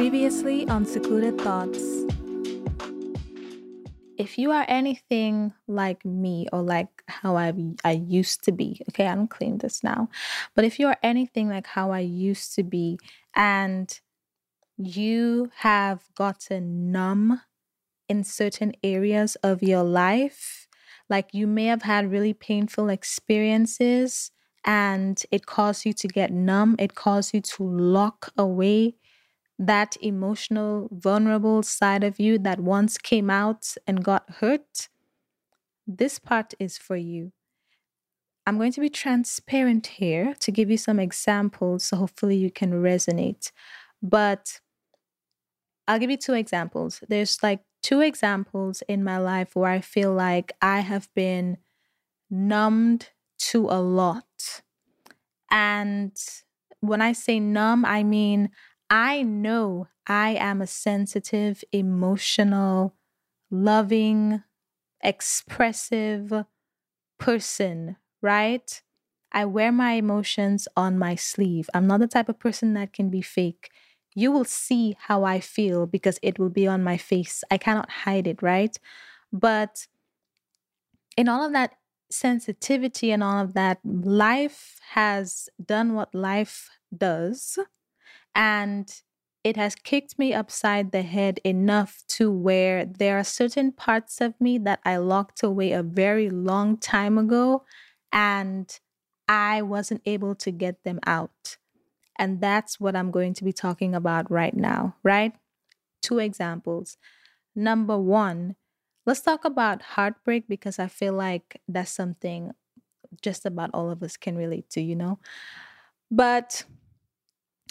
Previously on Secluded Thoughts. If you are anything like me or like how I I used to be, okay, I don't claim this now, but if you are anything like how I used to be and you have gotten numb in certain areas of your life, like you may have had really painful experiences and it caused you to get numb, it caused you to lock away that emotional, vulnerable side of you that once came out and got hurt, this part is for you. I'm going to be transparent here to give you some examples so hopefully you can resonate. But I'll give you two examples. There's like two examples in my life where I feel like I have been numbed to a lot. And when I say numb, I mean I know I am a sensitive, emotional, loving, expressive person, right? I wear my emotions on my sleeve. I'm not the type of person that can be fake. You will see how I feel because it will be on my face. I cannot hide it, right? But in all of that sensitivity and all of that, life has done what life does and it has kicked me upside the head enough to where there are certain parts of me that I locked away a very long time ago and I wasn't able to get them out. And that's what I'm going to be talking about right now, right? Two examples. Number one, let's talk about heartbreak because I feel like that's something just about all of us can relate to, you know? But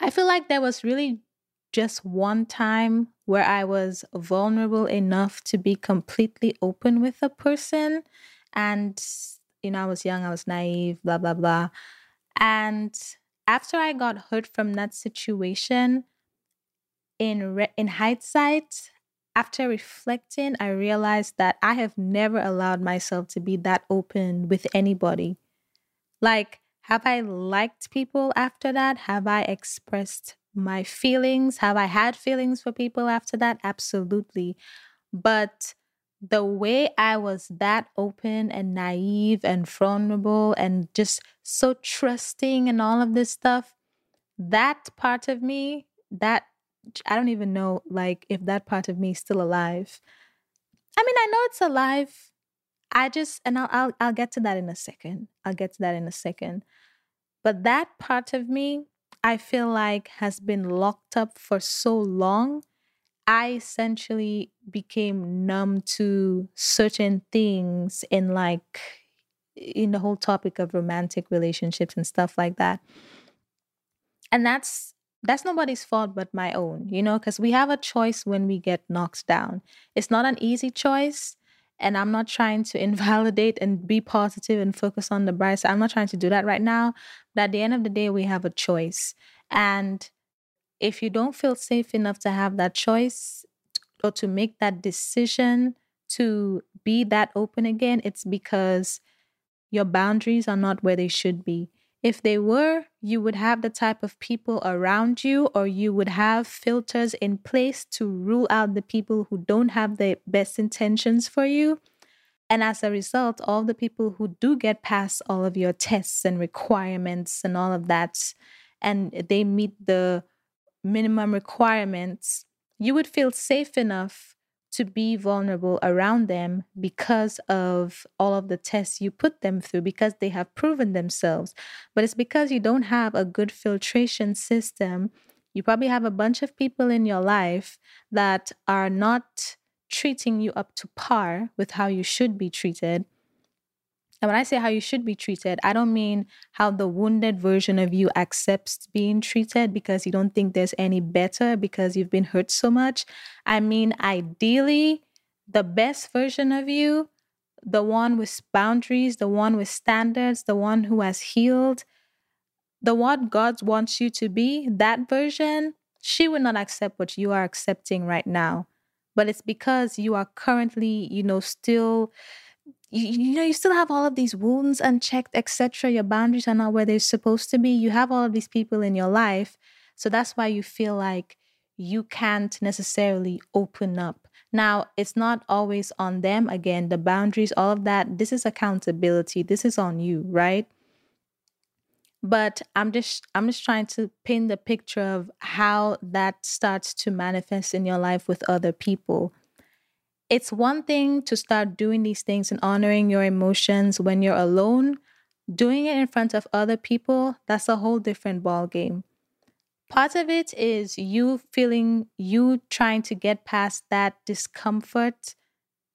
I feel like there was really just one time where I was vulnerable enough to be completely open with a person. And, you know, I was young, I was naive, blah, blah, blah. And after I got hurt from that situation, in, re- in hindsight, after reflecting, I realized that I have never allowed myself to be that open with anybody. Like, have I liked people after that? Have I expressed my feelings? Have I had feelings for people after that? Absolutely. But the way I was that open and naive and vulnerable and just so trusting and all of this stuff, that part of me, that I don't even know like if that part of me is still alive. I mean, I know it's alive. I just and I'll, I'll I'll get to that in a second. I'll get to that in a second. But that part of me, I feel like has been locked up for so long. I essentially became numb to certain things in like in the whole topic of romantic relationships and stuff like that. And that's that's nobody's fault but my own, you know, because we have a choice when we get knocked down. It's not an easy choice. And I'm not trying to invalidate and be positive and focus on the bright side. I'm not trying to do that right now. But at the end of the day, we have a choice. And if you don't feel safe enough to have that choice or to make that decision to be that open again, it's because your boundaries are not where they should be. If they were, you would have the type of people around you, or you would have filters in place to rule out the people who don't have the best intentions for you. And as a result, all the people who do get past all of your tests and requirements and all of that, and they meet the minimum requirements, you would feel safe enough to be vulnerable around them because of all of the tests you put them through, because they have proven themselves. But it's because you don't have a good filtration system. You probably have a bunch of people in your life that are not treating you up to par with how you should be treated. And when I say how you should be treated, I don't mean how the wounded version of you accepts being treated because you don't think there's any better because you've been hurt so much. I mean, ideally, the best version of you, the one with boundaries, the one with standards, the one who has healed, the one God wants you to be, that version, she would not accept what you are accepting right now. But it's because you are currently, you know, still you, you know you still have all of these wounds unchecked etc your boundaries are not where they're supposed to be you have all of these people in your life so that's why you feel like you can't necessarily open up. Now, it's not always on them. Again, the boundaries, all of that, this is accountability. This is on you, right? But I'm just I'm just trying to paint the picture of how that starts to manifest in your life with other people. It's one thing to start doing these things and honoring your emotions when you're alone. Doing it in front of other people, that's a whole different ball game part of it is you feeling you trying to get past that discomfort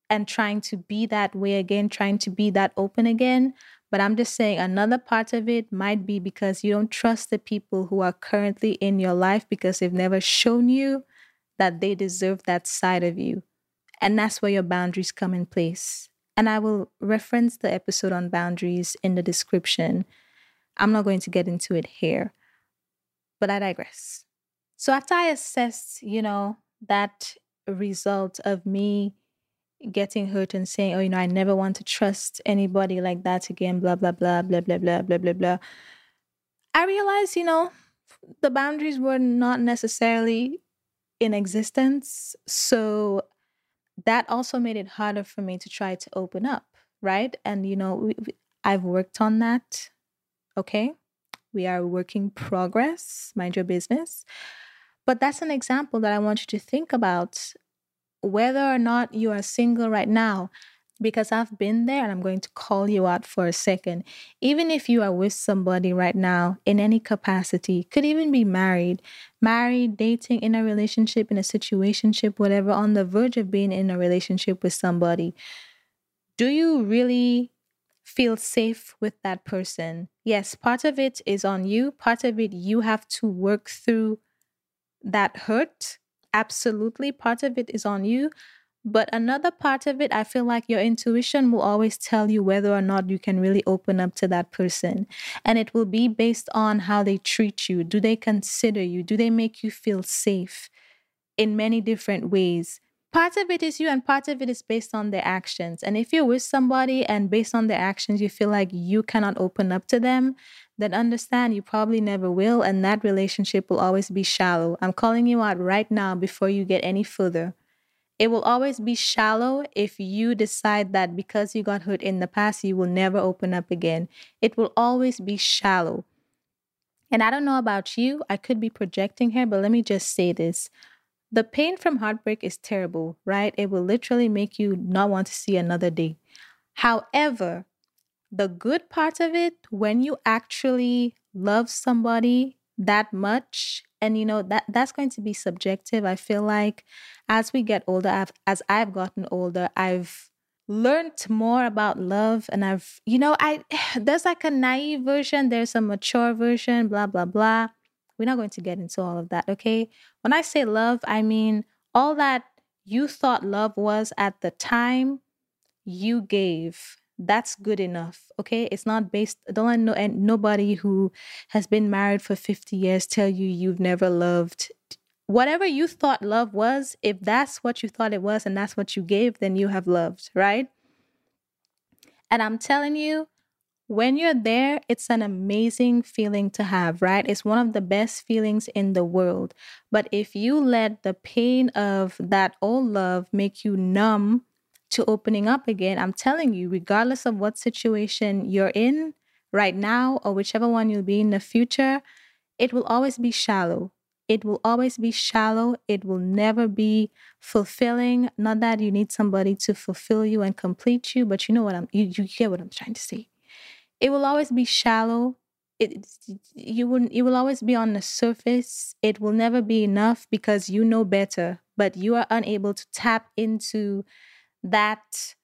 and trying to be that way again trying to be that open again. But i'm just saying another part of it might be because you don't trust the people who are currently in your life because they've never shown you that they deserve that side of you and that's where your boundaries come in place and i will reference the episode on boundaries in the description i'm not going to get into it here but I digress. So after I assessed, you know, that result of me getting hurt and saying, oh, you know, I never want to trust anybody like that again, blah, blah, blah, blah, blah, blah, blah, blah, blah. I realized, you know, the boundaries were not necessarily in existence. So that also made it harder for me to try to open up, right? And, you know, we, we, I've worked on that. Okay. We are working progress, mind your business. But that's an example that I want you to think about whether or not you are single right now, because I've been there and I'm going to call you out for a second. Even if you are with somebody right now in any capacity, could even be married, married, dating, in a relationship, in a situationship, whatever, on the verge of being in a relationship with somebody. Do you really feel safe with that person. Yes, part of it is on you, part of it you have to work through that hurt. Absolutely, part of it is on you. But another part of it, I feel like your intuition will always tell you whether or not you can really open up to that person. And it will be based on how they treat you. Do they consider you? Do they make you feel safe in many different ways? part of it is you and part of it is based on their actions. And if you're with somebody and based on their actions, you feel like you cannot open up to them, then understand you probably never will. And that relationship will always be shallow. I'm calling you out right now before you get any further. It will always be shallow if you decide that because you got hurt in the past, you will never open up again. It will always be shallow. And I don't know about you, I could be projecting here, but let me just say this. The pain from heartbreak is terrible, right? It will literally make you not want to see another day. However, the good part of it, when you actually love somebody that much, and you know that that's going to be subjective. I feel like as we get older, I've, as I've gotten older, I've learned more about love and I've, you know, I there's like a naive version, there's a mature version, blah, blah, blah. We're not going to get into all of that, okay? When I say love, I mean all that you thought love was at the time you gave. That's good enough, okay? It's not based, don't let no, and nobody who has been married for 50 years tell you you've never loved. Whatever you thought love was, if that's what you thought it was and that's what you gave, then you have loved, right? And I'm telling you, when you're there, it's an amazing feeling to have, right? It's one of the best feelings in the world. But if you let the pain of that old love make you numb to opening up again, I'm telling you, regardless of what situation you're in right now or whichever one you'll be in the future, it will always be shallow. It will always be shallow. It will never be fulfilling. Not that you need somebody to fulfill you and complete you, but you know what I'm you, you get what I'm trying to say it will always be shallow it you will it will always be on the surface it will never be enough because you know better but you are unable to tap into that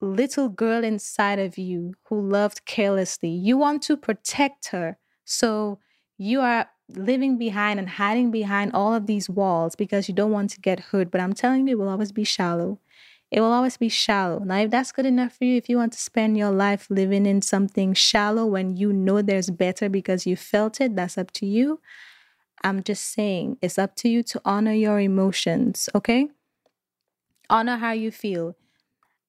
little girl inside of you who loved carelessly you want to protect her so you are living behind and hiding behind all of these walls because you don't want to get hurt but i'm telling you it will always be shallow it will always be shallow. Now, if that's good enough for you, if you want to spend your life living in something shallow when you know there's better because you felt it, that's up to you. I'm just saying it's up to you to honor your emotions, okay? Honor how you feel.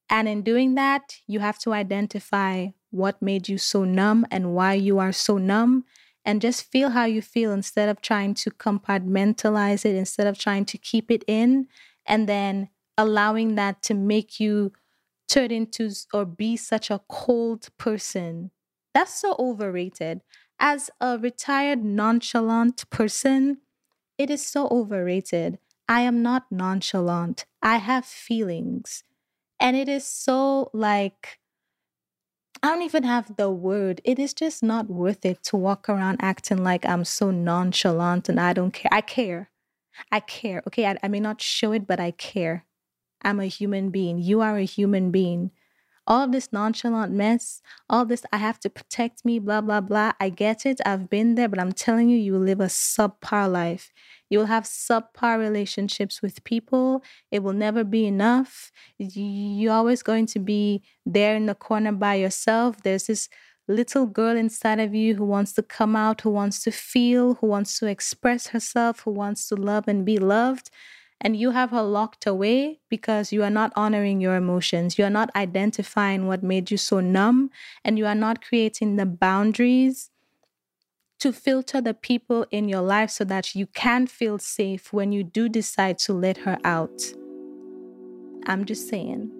And in doing that, you have to identify what made you so numb and why you are so numb. and just feel how you feel instead of trying to compartmentalize it, instead of trying to keep it in, and then allowing that to make you turn into or be such a cold person. That's so overrated. As a retired nonchalant person, it is so overrated. I am not nonchalant. I have feelings. And it is so like, I don't even have the word. It is just not worth it to walk around acting like I'm so nonchalant and I don't care. I care. I care. Okay. I, I may not show it, but I care. I'm a human being. You are a human being. All this nonchalant mess, all this, I have to protect me, blah, blah, blah. I get it. I've been there, but I'm telling you, you will live a subpar life. You will have subpar relationships with people. It will never be enough. You're always going to be there in the corner by yourself. There's this little girl inside of you who wants to come out, who wants to feel, who wants to express herself, who wants to love and be loved. And you have her locked away because you are not honoring your emotions. You are not identifying what made you so numb, and you are not creating the boundaries to filter the people in your life so that you can feel safe when you do decide to let her out. I'm just saying.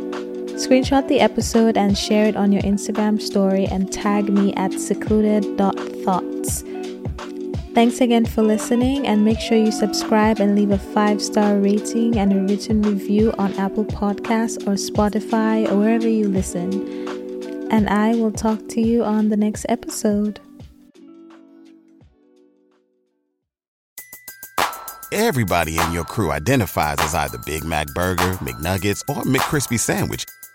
screenshot the episode and share it on your Instagram story and tag me at secluded.thoughts. Thanks again for listening, and make sure you subscribe and leave a five star rating and a written review on Apple Podcasts or Spotify or wherever you listen and I will talk to you on the next episode. Everybody in your crew identifies as either Big Mac Burger, McNuggets, or McCrispy Sandwich,